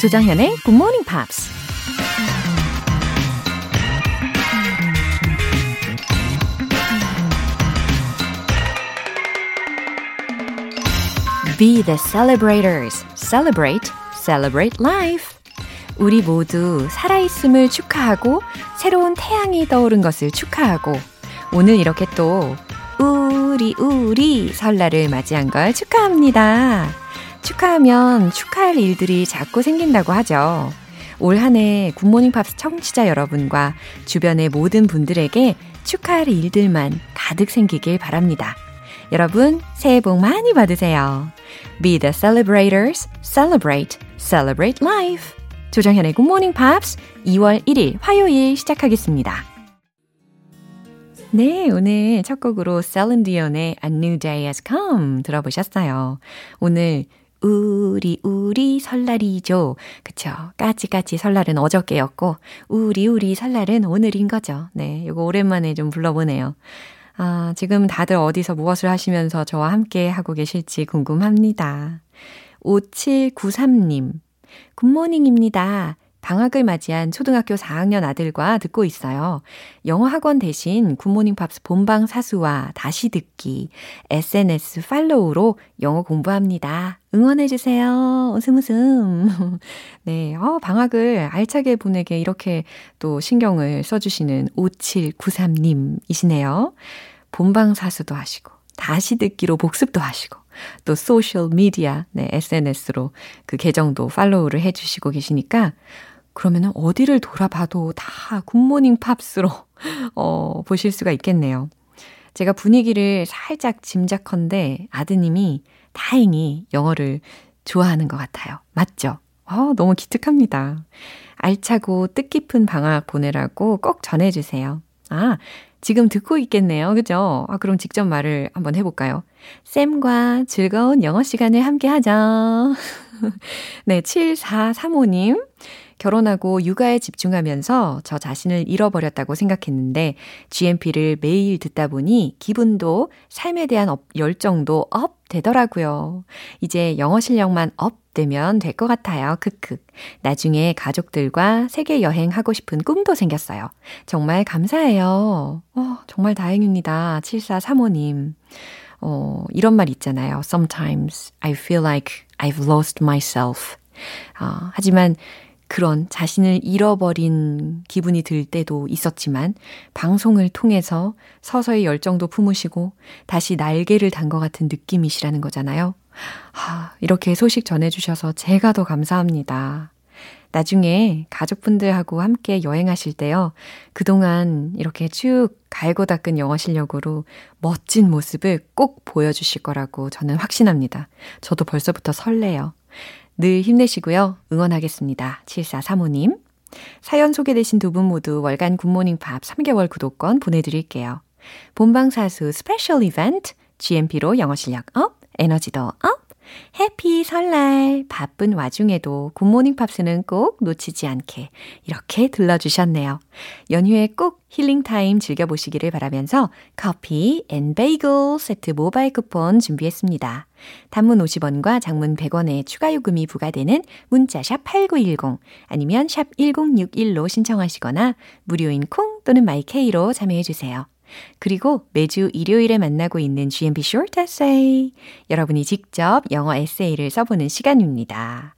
조장현의 Good Morning Pops. Be the celebrators. Celebrate, celebrate life. 우리 모두 살아있음을 축하하고 새로운 태양이 떠오른 것을 축하하고 오늘 이렇게 또 우리 우리 설날을 맞이한 걸 축하합니다. 축하하면 축하할 일들이 자꾸 생긴다고 하죠. 올 한 해 굿모닝 팝스 청취자 여러분과 주변의 모든 분들에게 축하할 일들만 가득 생기길 바랍니다. 여러분, 새해 복 많이 받으세요. Be the celebrators, celebrate, celebrate life. 조정현의 굿모닝 팝스 2월 1일 화요일 시작하겠습니다. 네, 오늘 첫 곡으로 셀린 디온의 A New Day Has Come 들어보셨어요. 오늘 우리 우리 설날이죠. 그쵸? 까치까치 설날은 어저께였고 우리 우리 설날은 오늘인 거죠. 네, 이거 오랜만에 좀 불러보네요. 아, 지금 다들 어디서 무엇을 하시면서 저와 함께 하고 계실지 궁금합니다. 5793님, 굿모닝입니다. 방학을 맞이한 초등학교 4학년 아들과 듣고 있어요. 영어 학원 대신 굿모닝 팝스 본방 사수와 다시 듣기, SNS 팔로우로 영어 공부합니다. 응원해주세요. 웃음 웃음. 네, 어, 방학을 알차게 보내게 이렇게 또 신경을 써주시는 5793님이시네요. 본방 사수도 하시고, 다시 듣기로 복습도 하시고, 또 소셜 미디어, 네, SNS로 그 계정도 팔로우를 해주시고 계시니까 그러면은 어디를 돌아봐도 다 굿모닝 팝스로 어, 보실 수가 있겠네요. 제가 분위기를 살짝 짐작컨대 아드님이 다행히 영어를 좋아하는 것 같아요. 맞죠? 어, 너무 기특합니다. 알차고 뜻깊은 방학 보내라고 꼭 전해주세요. 아, 지금 듣고 있겠네요. 그죠? 아, 그럼 직접 말을 한번 해볼까요? 쌤과 즐거운 영어 시간을 함께 하자. 네, 7435님. 결혼하고 육아에 집중하면서 저 자신을 잃어버렸다고 생각했는데 GMP를 매일 듣다 보니 기분도 삶에 대한 up, 열정도 up 되더라고요. 이제 영어 실력만 up 되면 될 것 같아요. 크크. 나중에 가족들과 세계 여행하고 싶은 꿈도 생겼어요. 정말 감사해요. 어, 정말 다행입니다. 7435님. 어, 이런 말 있잖아요. Sometimes I feel like I've lost myself. 어, 하지만 그런 자신을 잃어버린 기분이 들 때도 있었지만 방송을 통해서 서서히 열정도 품으시고 다시 날개를 단 것 같은 느낌이시라는 거잖아요. 하, 이렇게 소식 전해주셔서 제가 더 감사합니다. 나중에 가족분들하고 함께 여행하실 때요. 그동안 이렇게 쭉 갈고 닦은 영어 실력으로 멋진 모습을 꼭 보여주실 거라고 저는 확신합니다. 저도 벌써부터 설레요. 늘 힘내시고요. 응원하겠습니다. 7435님. 사연 소개되신 두 분 모두 월간 굿모닝 팝스 3개월 구독권 보내드릴게요. 본방사수 스페셜 이벤트 GMP로 영어 실력 up, 에너지도 up. Happy 설날 바쁜 와중에도 굿모닝 팝스는 꼭 놓치지 않게 이렇게 들러주셨네요. 연휴에 꼭 힐링타임 즐겨보시기를 바라면서 커피 and 베이글 세트 모바일 쿠폰 준비했습니다. 단문 50원과 장문 100원의 추가 요금이 부과되는 문자 샵 8910 아니면 샵 1061로 신청하시거나 무료인 콩 또는 마이케이로 참여해 주세요. 그리고 매주 일요일에 만나고 있는 GMP Short Essay. 여러분이 직접 영어 에세이를 써보는 시간입니다.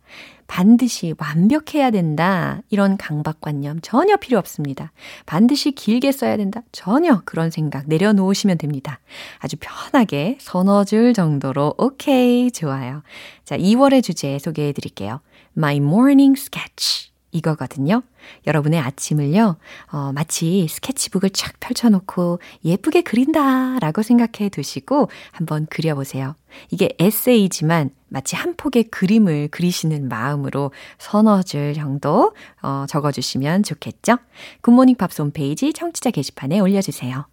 반드시 완벽해야 된다. 이런 강박관념 전혀 필요 없습니다. 반드시 길게 써야 된다. 전혀 그런 생각 내려놓으시면 됩니다. 아주 편하게 서너 줄 정도로 오케이 좋아요. 자, 2월의 주제 소개해 드릴게요. My Morning Sketch. 이거거든요. 여러분의 아침을요, 어, 마치 스케치북을 쫙 펼쳐놓고 예쁘게 그린다 라고 생각해 두시고 한번 그려보세요. 이게 에세이지만 마치 한 폭의 그림을 그리시는 마음으로 서너 줄 정도 어, 적어주시면 좋겠죠? 굿모닝 팝스 홈페이지 청취자 게시판에 올려주세요.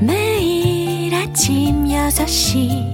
매일 아침 6시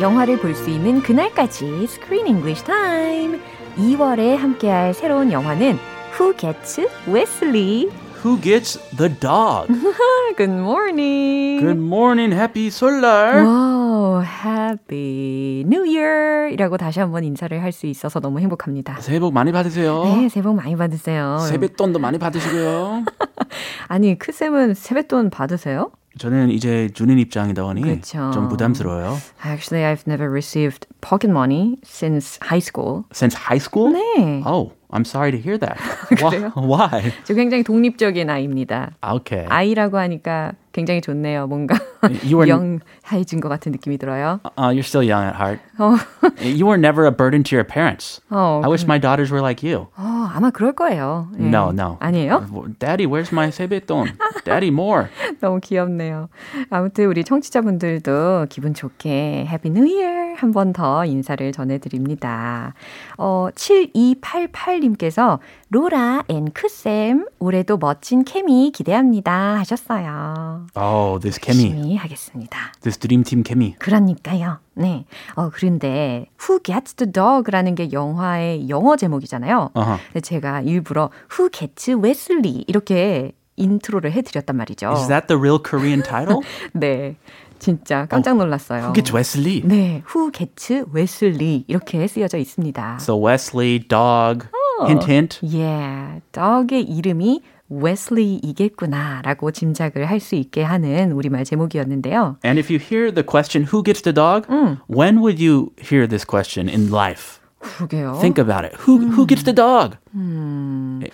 영화를 볼 수 있는 그날까지 Screen English Time. 2월에 함께할 새로운 영화는 Who Gets Wesley? Who gets the dog? Good morning. Good morning, happy 설날. Wow, Happy New Year! 이라고 다시 한번 인사를 할 수 있어서 너무 행복합니다. 새해 복 많이 받으세요. 네, 새해 복 많이 받으세요. 세뱃돈도 많이 받으시고요. 아니, 크쌤은 세뱃돈 받으세요? 저는 이제 주는 입장이다 보니 그쵸. 좀 부담스러워요. Actually, I've never received pocket money since high school. Since high school? 네. Oh, I'm sorry to hear that. 그래요? Why? 저 굉장히 독립적인 아이입니다. Okay. 아이라고 하니까 굉장히 좋네요. 뭔가 You were- 영해진 것 같은 느낌이 들어요. Uh, you're still young at heart. 어, You were never a burden to your parents. 어, I wish my daughters were like you. 어, 아마 그럴 거예요. 예. No, no. 아니에요? Daddy, where's my 세뱃돈? Daddy, more. 너무 귀엽네요. 아무튼 우리 청취자분들도 기분 좋게 Happy New Year 한번 더 인사를 전해드립니다. 어, 7288님께서 로라 and 크쌤 올해도 멋진 케미 기대합니다 하셨어요. Oh, this. 열심히 하겠습니다. This dream team 케미. 그러니까요. 네. 어, 그런데 Who Gets the Dog라는 게 영화의 영어 제목이잖아요. Uh-huh. 근데 제가 일부러 Who Gets Wesley 이렇게 인트로를 해드렸단 말이죠. Is that the real Korean title? 네. 진짜 깜짝 놀랐어요. Who gets Wesley? 네. Who Gets Wesley 이렇게 쓰여져 있습니다. So Wesley, dog, hint, hint. Yeah. dog의 이름이 웨슬리이겠구나라고 짐작을 할 수 있게 하는 우리말 제목이었는데요. And if you hear the question, who gets the dog? When would you hear this question in life? 그러게요. Think about it. Who, who gets the dog?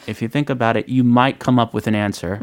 If you think about it, you might come up with an answer.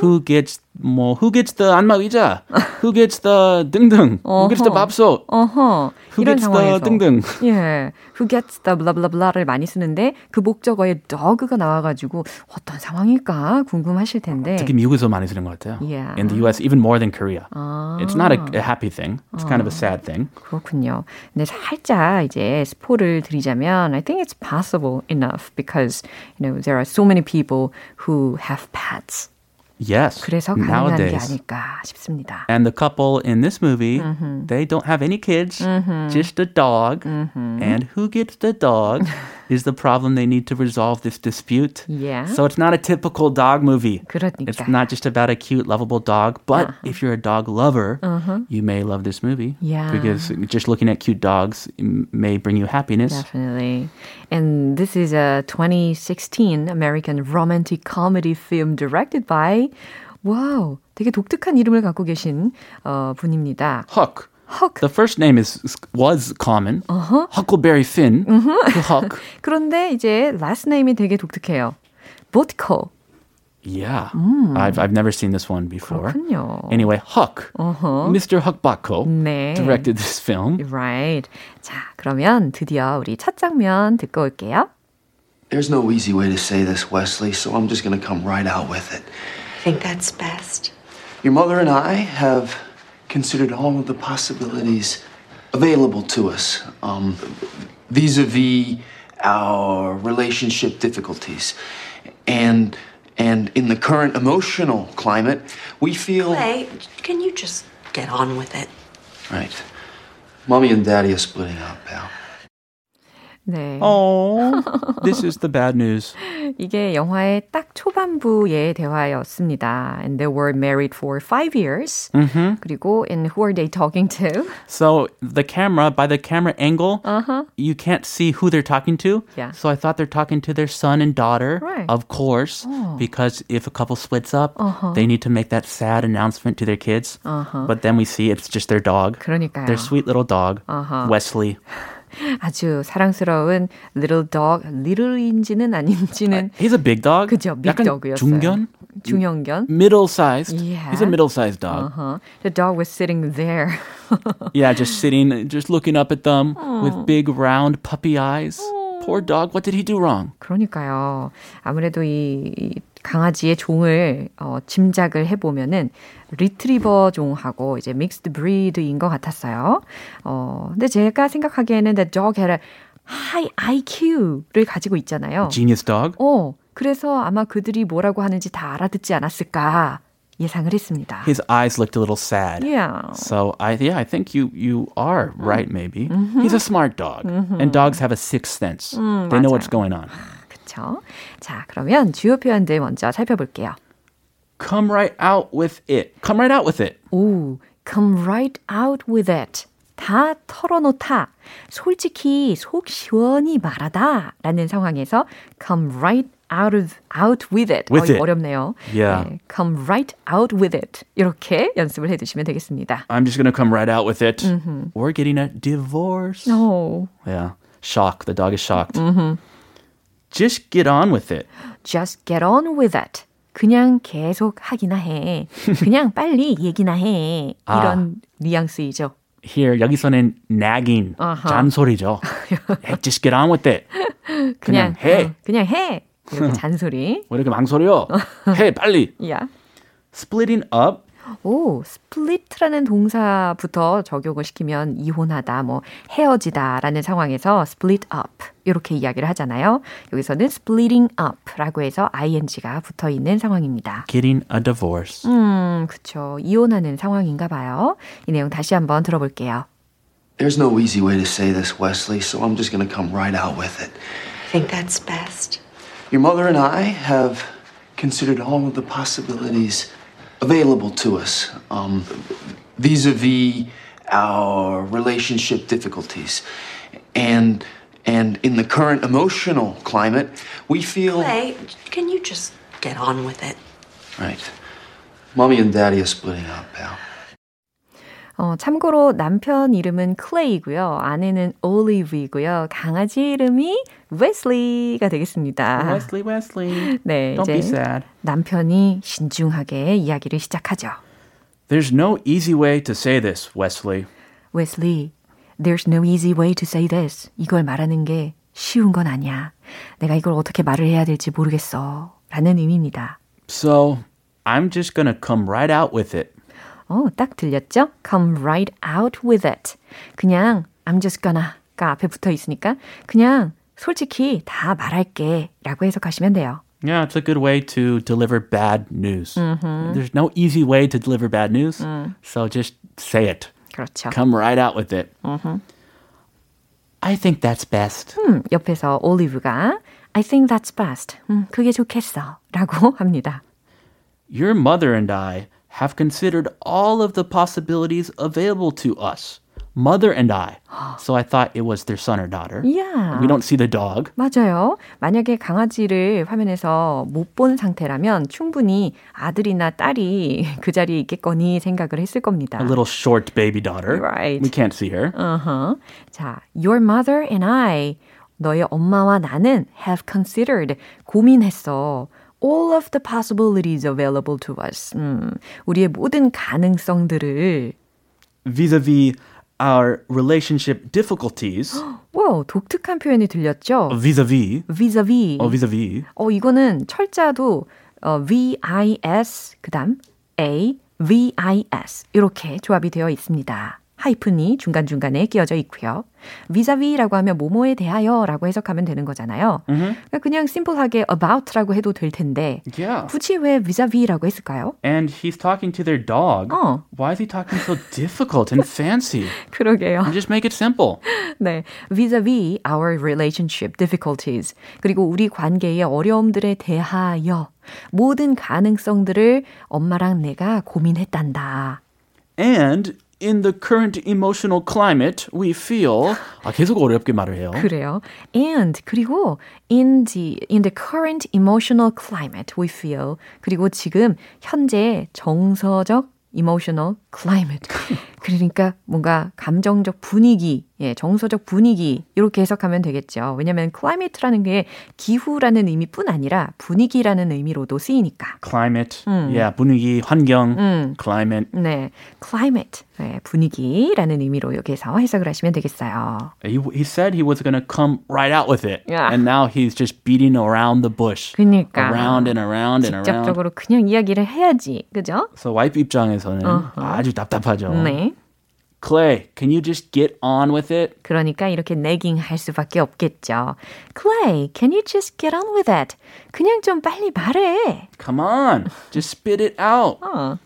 Who gets 뭐 who gets the 안마 의자? Who gets the 등등? Who gets the 밥솥? 어허. Who gets the 상황에서 등등? 예, who gets the blah blah blah를 많이 쓰는데 그 목적어에 dog가 나와 가지고 어떤 상황일까 궁금하실 텐데. 특히 미국에서 많이 쓰는 것 같아요. Yeah. In the US, even more than Korea. 아, It's not a, a happy thing. It's kind of a sad thing. 그렇군요. 근데 살짝 이제 스포를 드리자면 I think it's possible enough because you know there are so many people who have pets. Yes. 그래서 가능한 게 nowadays. 아닐까 싶습니다. And the couple in this movie, they don't have any kids, just a dog. And who gets the dog is the problem they need to resolve this dispute. Yeah. So it's not a typical dog movie. 그러니까. It's not just about a cute, lovable dog. But if you're a dog lover, you may love this movie. Yeah. Because just looking at cute dogs m- may bring you happiness. Definitely. And this is a 2016 American romantic comedy film directed by 와우, 되게 독특한 이름을 갖고 계신 어, 분입니다. Huck. Huck. The first name is was common. Huckleberry Finn. Huck. 그런데 이제 last name이 되게 독특해요. Botko. Yeah. I've I've never seen this one before. 그렇군요. Anyway, Huck. Mr. Huck Bucko 네. directed this film. Right. 자, 그러면 드디어 우리 첫 장면 듣고 올게요. There's no easy way to say this, Wesley, so I'm just gonna come right out with it. think that's best. Your mother and I have considered all of the possibilities available to us um, vis a vis our relationship difficulties. And, and in the current emotional climate, we feel. Hey, can you just get on with it? Right. Mommy and Daddy are splitting up, pal. 네. Oh, this is the bad news. 이게 영화의 딱 초반부의 대화였습니다. And they were married for five years. 그리고 in who are they talking to? So the camera, by the camera angle, you can't see who they're talking to. Yeah. So I thought they're talking to their son and daughter, Right. of course, because if a couple splits up, they need to make that sad announcement to their kids. But then we see it's just their dog, 그러니까요. their sweet little dog, Wesley. 아주 사랑스러운 little dog, little인지는 아닌지는 He's a big dog. 그죠, big 약간 dog이었어요. 중견? 중형견. Middle sized. Yeah. He's a middle sized dog. Uh-huh. The dog was sitting there. Yeah, just sitting, just looking up at them with big round puppy eyes. Poor dog. What did he do wrong? 그러니까요. 아무래도 이, 이 강아지의 종을 어, 짐작을 해보면은 리트리버 종하고 이제 믹스드 브리드인 것 같았어요. 어, 근데 제가 생각하기에는 the dog had a high IQ를 가지고 있잖아요. Genius dog. 어, 그래서 아마 그들이 뭐라고 하는지 다 알아듣지 않았을까 예상을 했습니다. His eyes looked a little sad. Yeah. So I yeah, I think you you are right maybe. He's a smart dog. And dogs have a sixth sense. they know what's going on. 그쵸? 자, 그러면 주요 표현들 먼저 살펴볼게요. Come right out with it. Come right out with it. 오, come right out with it. 다 털어놓다. 솔직히 속 시원히 말하다. 라는 상황에서 come right out of, out with it. With 어, it. 어렵네요. Yeah. 네, come right out with it. 이렇게 연습을 해 두시면 되겠습니다. I'm just gonna come right out with it. We're getting a divorce. 오, Yeah. Shock. The dog is shocked. Just get on with it. just get on with it. 그냥 계속 하기나 해. 그냥 빨리 얘기나 해. 이런 뉘앙스이죠. Here 여기서는 nagging 잔소리죠. hey, just get on with it. 그냥 해. 어, 그냥 해. 이렇게 잔소리. 왜 이렇게 망설여? 해 빨리. 야. Splitting up. 오, split라는 동사부터 적용을 시키면 이혼하다, 뭐 헤어지다라는 상황에서 split up 이렇게 이야기를 하잖아요. 여기서는 splitting up라고 해서 ing가 붙어 있는 상황입니다. Getting a divorce. 음, 그쵸. 이혼하는 상황인가 봐요. 이 내용 다시 한번 들어볼게요. There's no easy way to say this, Wesley, so I'm just gonna come right out with it. I think that's best. Your mother and I have considered all of the possibilities available to us um, vis a vis our relationship difficulties. And, and in the current emotional climate, we feel. Clay, can you just get on with it? Right. Mommy and Daddy are splitting up, pal. 어, 참고로 남편 이름은 클레이고요. 아내는 올리브이고요. 강아지 이름이 웨슬리가 되겠습니다. Wesley, Wesley. 네, Don't be 이제 sad. 남편이 신중하게 이야기를 시작하죠. There's no easy way to say this, Wesley. Wesley, there's no easy way to say this. 이걸 말하는 게 쉬운 건 아니야. 내가 이걸 어떻게 말을 해야 될지 모르겠어. 라는 의미입니다. So I'm just gonna come right out with it. 어, 딱 들렸죠? Come right out with it. 그냥 I'm just gonna가 앞에 붙어 있으니까 그냥 솔직히 다 말할게 라고 해석하시면 돼요. Yeah, it's a good way to deliver bad news. There's no easy way to deliver bad news. So just say it. 그렇죠. Come right out with it. I think that's best. 음, 옆에서 올리브가 I think that's best. 음, 그게 좋겠어. 라고 합니다. Your mother and I have considered all of the possibilities available to us. Mother and I. So I thought it was their son or daughter. Yeah. We don't see the dog. 맞아요. 만약에 강아지를 화면에서 못 본 상태라면 충분히 아들이나 딸이 그 자리에 있겠거니 생각을 했을 겁니다. A little short baby daughter. Right. We can't see her. 어허. 자, your mother and I, 너의 엄마와 나는 have considered, 고민했어. All of the possibilities available to us. 음, 우리의 모든 가능성들을 Vis-a-vis our relationship difficulties. 와, 독특한 표현이 들렸죠? Vis-a-vis. vis-a-vis. Oh, vis-a-vis. 어, 이거는 철자도 어, V-I-S, 그 다음 A, V-I-S 이렇게 조합이 되어 있습니다. 하이픈이 중간중간에 끼어져 있고요. vizavis라고 하면 뭐뭐에 대하여라고 해석하면 되는 거잖아요. 그러니까 그냥 심플하게 about라고 해도 될 텐데 Yeah. 굳이 왜 vizavis라고 했을까요? And he's talking to their dog. 어. Why is he talking so difficult and fancy? 그러게요. Just make it simple. 네, vis-a-vis our relationship difficulties 그리고 우리 관계의 어려움들에 대하여 모든 가능성들을 엄마랑 내가 고민했단다. And in the current emotional climate, we feel 아 계속 어렵게 말을 해요. 그래요. And 그리고 in the in the current emotional climate we feel 그리고 지금 현재 정서적 emotional climate 그러니까 뭔가 감정적 분위기에 예, 정서적 분위기 이렇게 해석하면 되겠죠. 왜냐하면 climate라는 게 기후라는 의미뿐 아니라 분위기라는 의미로도 쓰이니까. climate, 음. yeah, 분위기, 환경, 음. climate. 네, climate, 네, 분위기라는 의미로 여기서 해석을 하시면 되겠어요. He, he said he was going to come right out with it, yeah. and now he's just beating around the bush, 그러니까 around and around and around. 직접적으로 그냥 이야기를 해야지, 그죠? So 와이프 입장에서는 uh-huh. 아주 답답하죠. 네. Clay, can you just get on with it? 그러니까 이렇게 nagging 할 수밖에 없겠죠. Clay, can you just get on with it? 그냥 좀 빨리 말해. Come on, just spit it out. 어.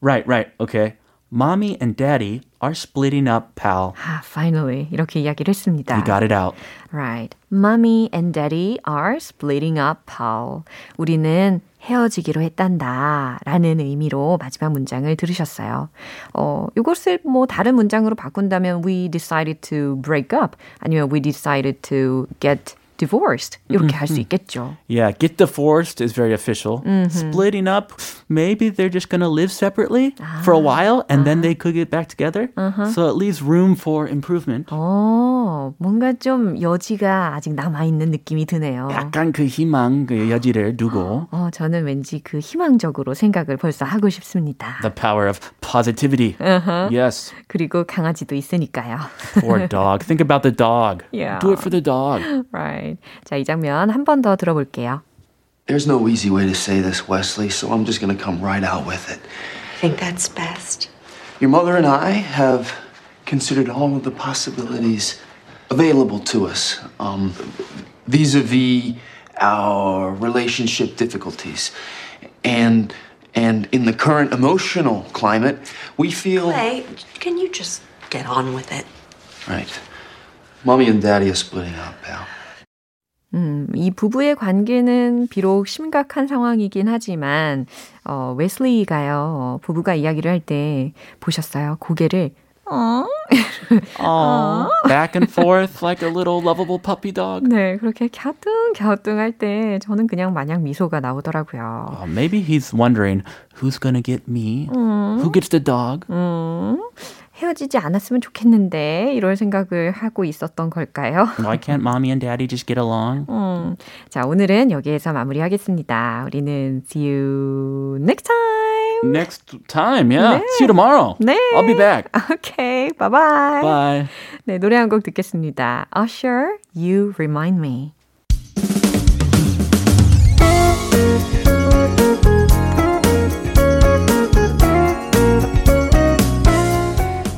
Right, right, okay. Mommy and Daddy are splitting up, pal. Ah, finally. 이렇게 이야기를 했습니다. You got it out. Right. Mommy and Daddy are splitting up, pal. 우리는 헤어지기로 했단다. 라는 의미로 마지막 문장을 들으셨어요. 어, 이것을 뭐 다른 문장으로 바꾼다면 we decided to break up 아니면 we decided to get divorced 이렇게 할 수 있겠죠. Yeah, get divorced is very official. Mm-hmm. Splitting up, maybe they're just going to live separately 아, for a while and 아. then they could get back together. Uh-huh. So it leaves room for improvement. 어, 뭔가 좀 여지가 아직 남아 있는 느낌이 드네요. 약간 그 희망, 그 여지를 두고. 어, 저는 왠지 그 희망적으로 생각을 벌써 하고 싶습니다. The power of positivity. Uh-huh. Yes. 그리고 강아지도 있으니까요. Poor dog. Think about the dog. Yeah. Do it for the dog. Right. 자, 이 장면 한 번 더 들어볼게요. There's no easy way to say this, Wesley, so I'm just going to come right out with it. I think that's best. Your mother and I have considered all of the possibilities available to us um, vis-a-vis our relationship difficulties. And and in the current emotional climate, we feel Clay, can you just get on with it? Right. Mommy and Daddy are splitting up, pal. 음, 이 부부의 관계는 비록 심각한 상황이긴 하지만, 어, 웨슬리가요, 어, 부부가 이야기를 할 때 보셨어요. 고개를, 어? 어, back and forth like a little lovable puppy dog. 네, 그렇게 갸뚱 갸뚱 할때 저는 그냥 마냥 미소가 나오더라고요. Uh, maybe he's wondering who's gonna get me? 음. Who gets the dog? 음. 헤어지지 않았으면 좋겠는데 이런 생각을 하고 있었던 걸까요? Why can't mommy and daddy just get along? 음, 자 오늘은 여기에서 마무리하겠습니다. 우리는 see you next time. Next time, yeah. 네. See you tomorrow. 네. I'll be back. Okay, bye bye. Bye. 네 노래 한 곡 듣겠습니다. Usher, You Remind Me.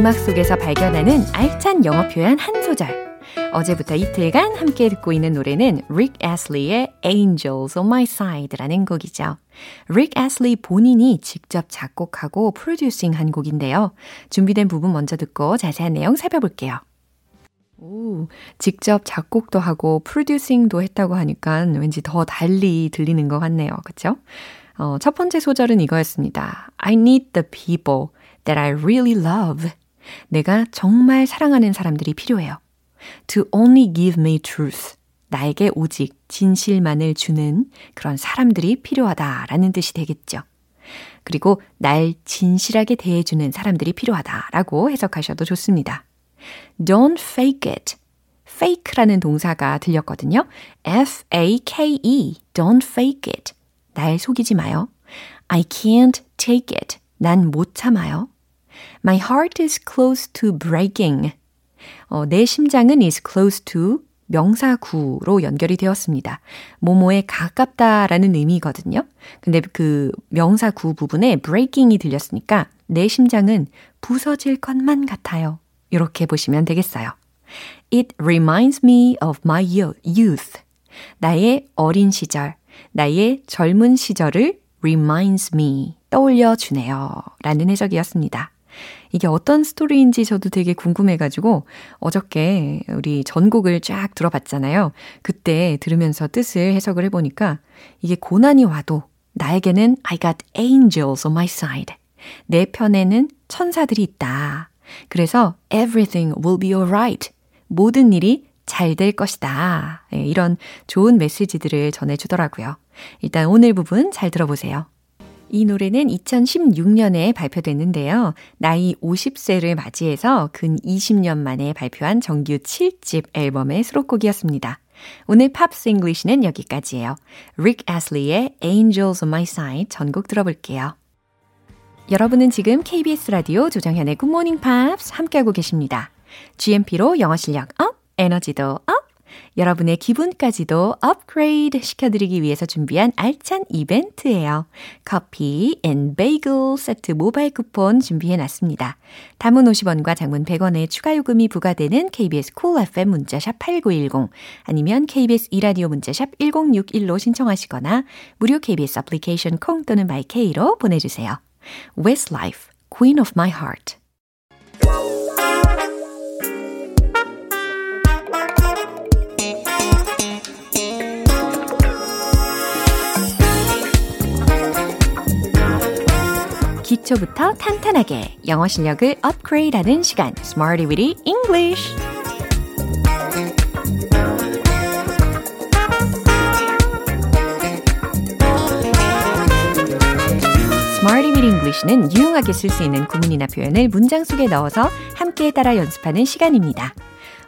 음악 속에서 발견하는 알찬 영어 표현 한 소절. 어제부터 이틀간 함께 듣고 있는 노래는 Rick Astley의 Angels on My Side라는 곡이죠. Rick Astley 본인이 직접 작곡하고 프로듀싱 한 곡인데요. 준비된 부분 먼저 듣고 자세한 내용 살펴볼게요. 오, 직접 작곡도 하고 프로듀싱도 했다고 하니까 왠지 더 달리 들리는 것 같네요. 그쵸? 어, 첫 번째 소절은 이거였습니다. I need the people that I really love. 내가 정말 사랑하는 사람들이 필요해요. To only give me truth. 나에게 오직 진실만을 주는 그런 사람들이 필요하다라는 뜻이 되겠죠. 그리고 날 진실하게 대해주는 사람들이 필요하다라고 해석하셔도 좋습니다. Don't fake it. fake라는 동사가 들렸거든요. F-A-K-E. Don't fake it. 날 속이지 마요. I can't take it. 난 못 참아요. My heart is close to breaking. 어, 내 심장은 is close to 명사구로 연결이 되었습니다. 모모에 가깝다라는 의미거든요. 근데 그 명사구 부분에 breaking이 들렸으니까 내 심장은 부서질 것만 같아요. 이렇게 보시면 되겠어요. It reminds me of my youth. 나의 어린 시절, 나의 젊은 시절을 reminds me, 떠올려 주네요. 라는 해석이었습니다. 이게 어떤 스토리인지 저도 되게 궁금해가지고 어저께 우리 전곡을 쫙 들어봤잖아요. 그때 들으면서 뜻을 해석을 해보니까 이게 고난이 와도 나에게는 I got angels on my side. 내 편에는 천사들이 있다. 그래서 everything will be alright. 모든 일이 잘 될 것이다. 네, 이런 좋은 메시지들을 전해주더라고요. 일단 오늘 부분 잘 들어보세요. 이 노래는 2016년에 발표됐는데요. 나이 50세를 맞이해서 근 20년 만에 발표한 정규 7집 앨범의 수록곡이었습니다. 오늘 Pops English는 여기까지예요. 릭 애슬리의 Angels on My Side 전곡 들어볼게요. 여러분은 지금 KBS 라디오 조정현의 굿모닝 팝스 함께하고 계십니다. GMP로 영어 실력 up, 에너지도 up, 여러분의 기분까지도 업그레이드 시켜드리기 위해서 준비한 알찬 이벤트예요. 커피 and 베이글 세트 모바일 쿠폰 준비해놨습니다. 단문 50원과 장문 100원의 추가 요금이 부과되는 KBS cool FM 문자샵 8910 아니면 KBS 2라디오 문자샵 1061로 신청하시거나 무료 KBS 애플리케이션 콩 또는 my K로 보내주세요. Westlife, Queen of My Heart 기초부터 탄탄하게 영어 실력을 업그레이드하는 시간 Smarty Weedy English English는 유용하게 쓸 수 있는 구문이나 표현을 문장 속에 넣어서 함께 따라 연습하는 시간입니다.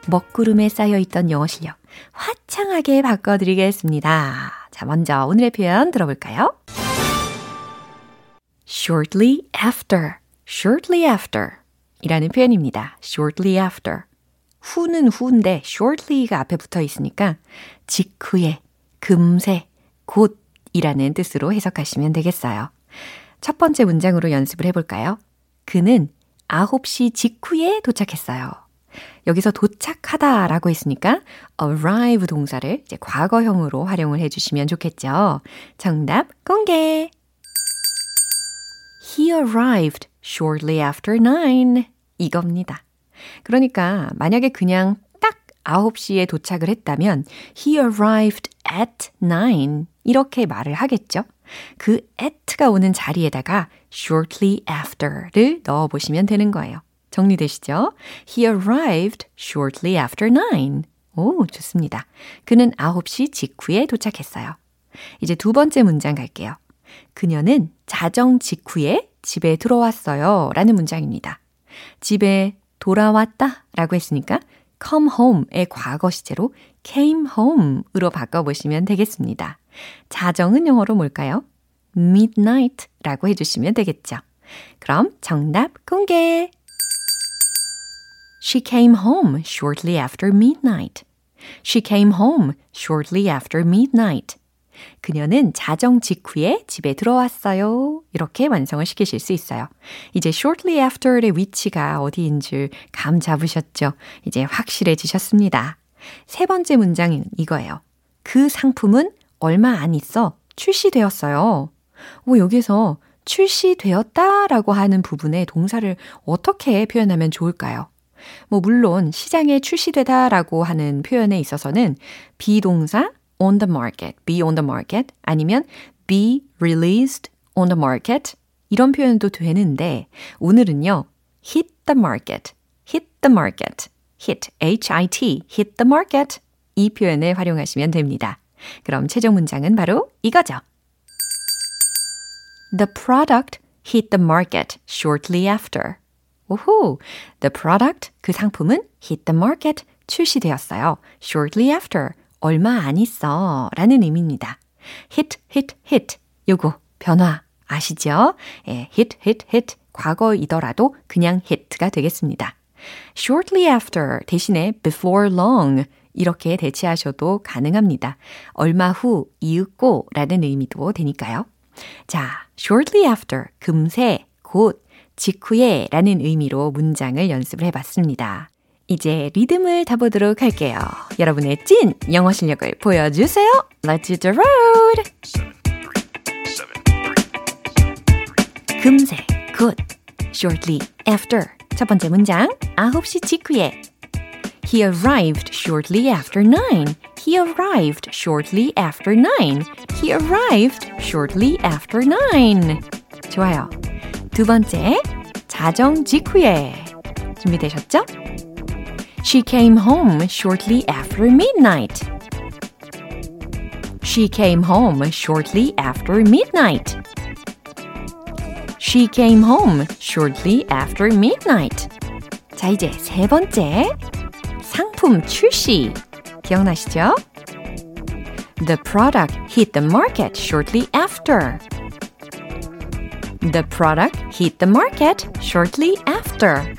먹구름에 쌓여있던 영어 실력 화창하게 바꿔드리겠습니다. 자, 먼저 오늘의 표현 들어볼까요? Shortly after, shortly after 이라는 표현입니다. shortly after. 후는 후인데 shortly가 앞에 붙어 있으니까 직후에, 금세, 곧이라는 뜻으로 해석하시면 되겠어요. 첫 번째 문장으로 연습을 해볼까요? 그는 9시 직후에 도착했어요. 여기서 도착하다 라고 했으니까 arrive 동사를 이제 과거형으로 활용을 해주시면 좋겠죠. 정답 공개! He arrived shortly after 9. 이겁니다. 그러니까 만약에 그냥 딱 9시에 도착을 했다면 he arrived at 9 이렇게 말을 하겠죠. 그 at가 오는 자리에다가 shortly after를 넣어 보시면 되는 거예요. 정리되시죠? He arrived shortly after 9. 오, 좋습니다. 그는 9시 직후에 도착했어요. 이제 두 번째 문장 갈게요. 그녀는 자정 직후에 집에 들어왔어요. 라는 문장입니다. 집에 돌아왔다 라고 했으니까 come home의 과거 시제로 came home으로 바꿔보시면 되겠습니다. 자정은 영어로 뭘까요? midnight 라고 해주시면 되겠죠. 그럼 정답 공개! She came home shortly after midnight. She came home shortly after midnight. 그녀는 자정 직후에 집에 들어왔어요. 이렇게 완성을 시키실 수 있어요. 이제 shortly after의 위치가 어디인 줄감 잡으셨죠? 이제 확실해지셨습니다. 세 번째 문장은 이거예요. 그 상품은 얼마 안 있어 출시되었어요. 뭐 여기서 출시되었다 라고 하는 부분의 동사를 어떻게 표현하면 좋을까요? 뭐 물론 시장에 출시되다 라고 하는 표현에 있어서는 비동사 on the market, be on the market 아니면 be released on the market 이런 표현도 되는데 오늘은요 hit the market, hit the market, hit, H-I-T, hit the market 이 표현을 활용하시면 됩니다. 그럼 최종 문장은 바로 이거죠. The product hit the market shortly after. 오호, the product, 그 상품은 hit the market, 출시되었어요. shortly after, 얼마 안 있어 라는 의미입니다. hit, hit, hit. 요거 변화 아시죠? 예, hit, hit, hit. 과거이더라도 그냥 hit가 되겠습니다. shortly after 대신에 before long 이렇게 대체하셔도 가능합니다. 얼마 후, 이윽고 라는 의미도 되니까요. 자, shortly after, 금세, 곧, 직후에 라는 의미로 문장을 연습을 해봤습니다. 이제 리듬을 타보도록 할게요. 여러분의 찐 영어 실력을 보여주세요. Let's hit the road! 금세, 곧, shortly after. 첫 번째 문장, 9시 직후에. He arrived shortly after 9. He arrived shortly after 9. He arrived shortly after 9. 좋아요. 두 번째, 자정 직후에. 준비되셨죠? She came home shortly after midnight. She came home shortly after midnight. She came home shortly after midnight. 자, 이제 세 번째. 상품 출시. 기억나시죠? The product hit the market shortly after. The product hit the market shortly after.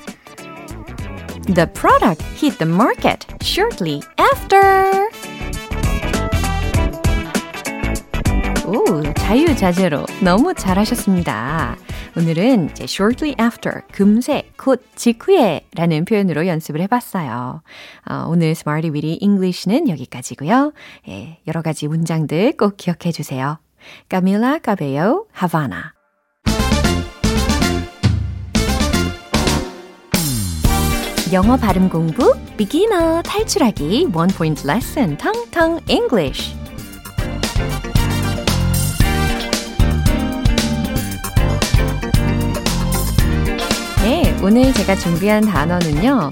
The product hit the market shortly after. 오, 자유자재로 너무 잘하셨습니다. 오늘은 이제 shortly after, 금세, 곧 직후에 라는 표현으로 연습을 해봤어요. 어, 오늘 Smarty Weedy English는 여기까지고요. 예, 여러 가지 문장들 꼭 기억해 주세요. Camila Cabello, Havana. 영어 발음 공부, 비기너 탈출하기, 원 포인트 레슨, 텅텅 English. 네, 오늘 제가 준비한 단어는요.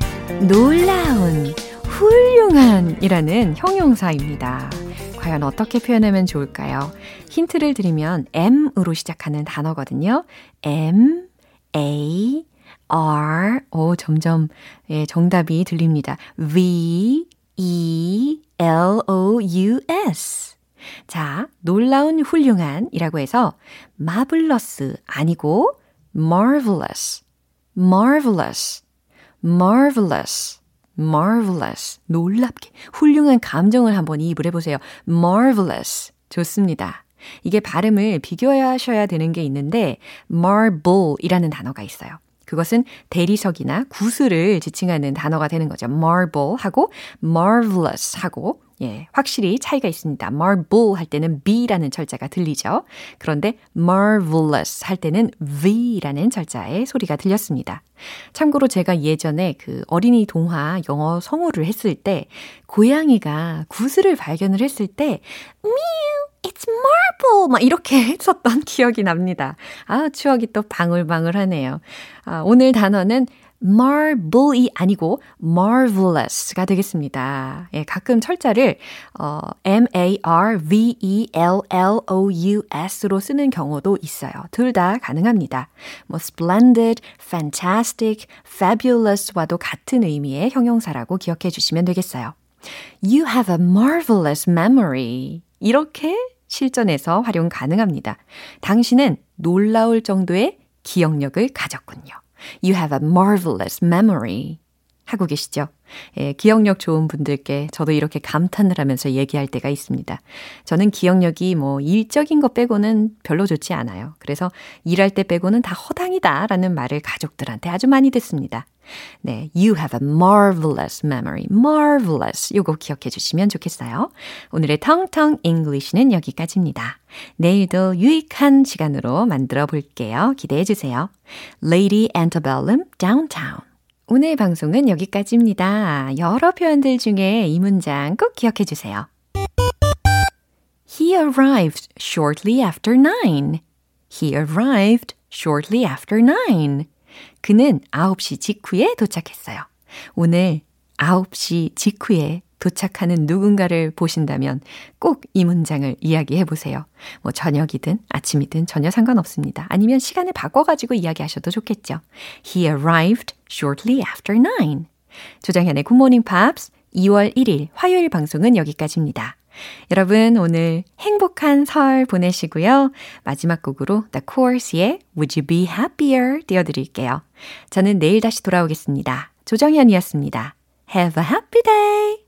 놀라운, 훌륭한 이라는 형용사입니다. 과연 어떻게 표현하면 좋을까요? 힌트를 드리면 M으로 시작하는 단어거든요. M, A, R. 오, 점점, 예, 정답이 들립니다. V, E, L, O, U, S. 자, 놀라운 훌륭한 이라고 해서 마블러스 아니고 marvelous, marvelous, marvelous, marvelous. 놀랍게 훌륭한 감정을 한번 이입을 해보세요. marvelous. 좋습니다. 이게 발음을 비교하셔야 되는 게 있는데 marble이라는 단어가 있어요. 그것은 대리석이나 구슬을 지칭하는 단어가 되는 거죠. marble 하고 marvelous 하고 예, 확실히 차이가 있습니다. marble 할 때는 B라는 철자가 들리죠. 그런데 marvelous 할 때는 V라는 철자의 소리가 들렸습니다. 참고로 제가 예전에 그 어린이 동화 영어 성우를 했을 때 고양이가 구슬을 발견을 했을 때 미우 It's marble! 막 이렇게 했었던 기억이 납니다. 아, 추억이 또 방울방울하네요. 아, 오늘 단어는 marble이 아니고 marvelous가 되겠습니다. 예, 가끔 철자를 어, m-a-r-v-e-l-l-o-u-s로 쓰는 경우도 있어요. 둘 다 가능합니다. 뭐 splendid, fantastic, fabulous,와도 같은 의미의 형용사라고 기억해 주시면 되겠어요. You have a marvelous memory. 이렇게 실전에서 활용 가능합니다. 당신은 놀라울 정도의 기억력을 가졌군요. You have a marvelous memory. 하고 계시죠? 예, 기억력 좋은 분들께 저도 이렇게 감탄을 하면서 얘기할 때가 있습니다. 저는 기억력이 뭐 일적인 것 빼고는 별로 좋지 않아요. 그래서 일할 때 빼고는 다 허당이다 라는 말을 가족들한테 아주 많이 듣습니다. 네, you have a marvelous memory. marvelous. 요거 기억해 주시면 좋겠어요. 오늘의 텅텅 English는 여기까지입니다. 내일도 유익한 시간으로 만들어 볼게요. 기대해 주세요. Lady Antebellum Downtown. 오늘 방송은 여기까지입니다. 여러 표현들 중에 이 문장 꼭 기억해 주세요. He arrived shortly after nine. He arrived shortly after nine. 그는 9시 직후에 도착했어요. 오늘 9시 직후에 도착하는 누군가를 보신다면 꼭 이 문장을 이야기해 보세요. 뭐 저녁이든 아침이든 전혀 상관없습니다. 아니면 시간을 바꿔가지고 이야기하셔도 좋겠죠. He arrived shortly after 9. 조장현의 굿모닝 팝스 2월 1일 화요일 방송은 여기까지입니다. 여러분 오늘 행복한 설 보내시고요. 마지막 곡으로 The Course의 Would You Be Happier 띄워드릴게요. 저는 내일 다시 돌아오겠습니다. 조정현이었습니다. Have a happy day!